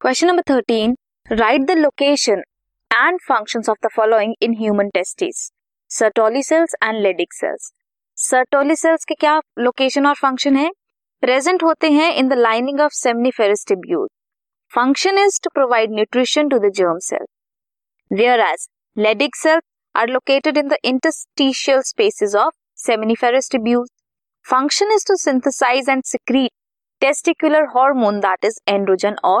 Question number 13. Write the location and functions of the following in human testes. Sertoli cells and Leydig cells. Sertoli cells के क्या location और function है present होते हैं in the lining of seminiferous tubule function is to provide nutrition to the germ cell whereas Leydig cells are located in the interstitial spaces of seminiferous tubules. Function is to synthesize and secrete testicular hormone that is androgen or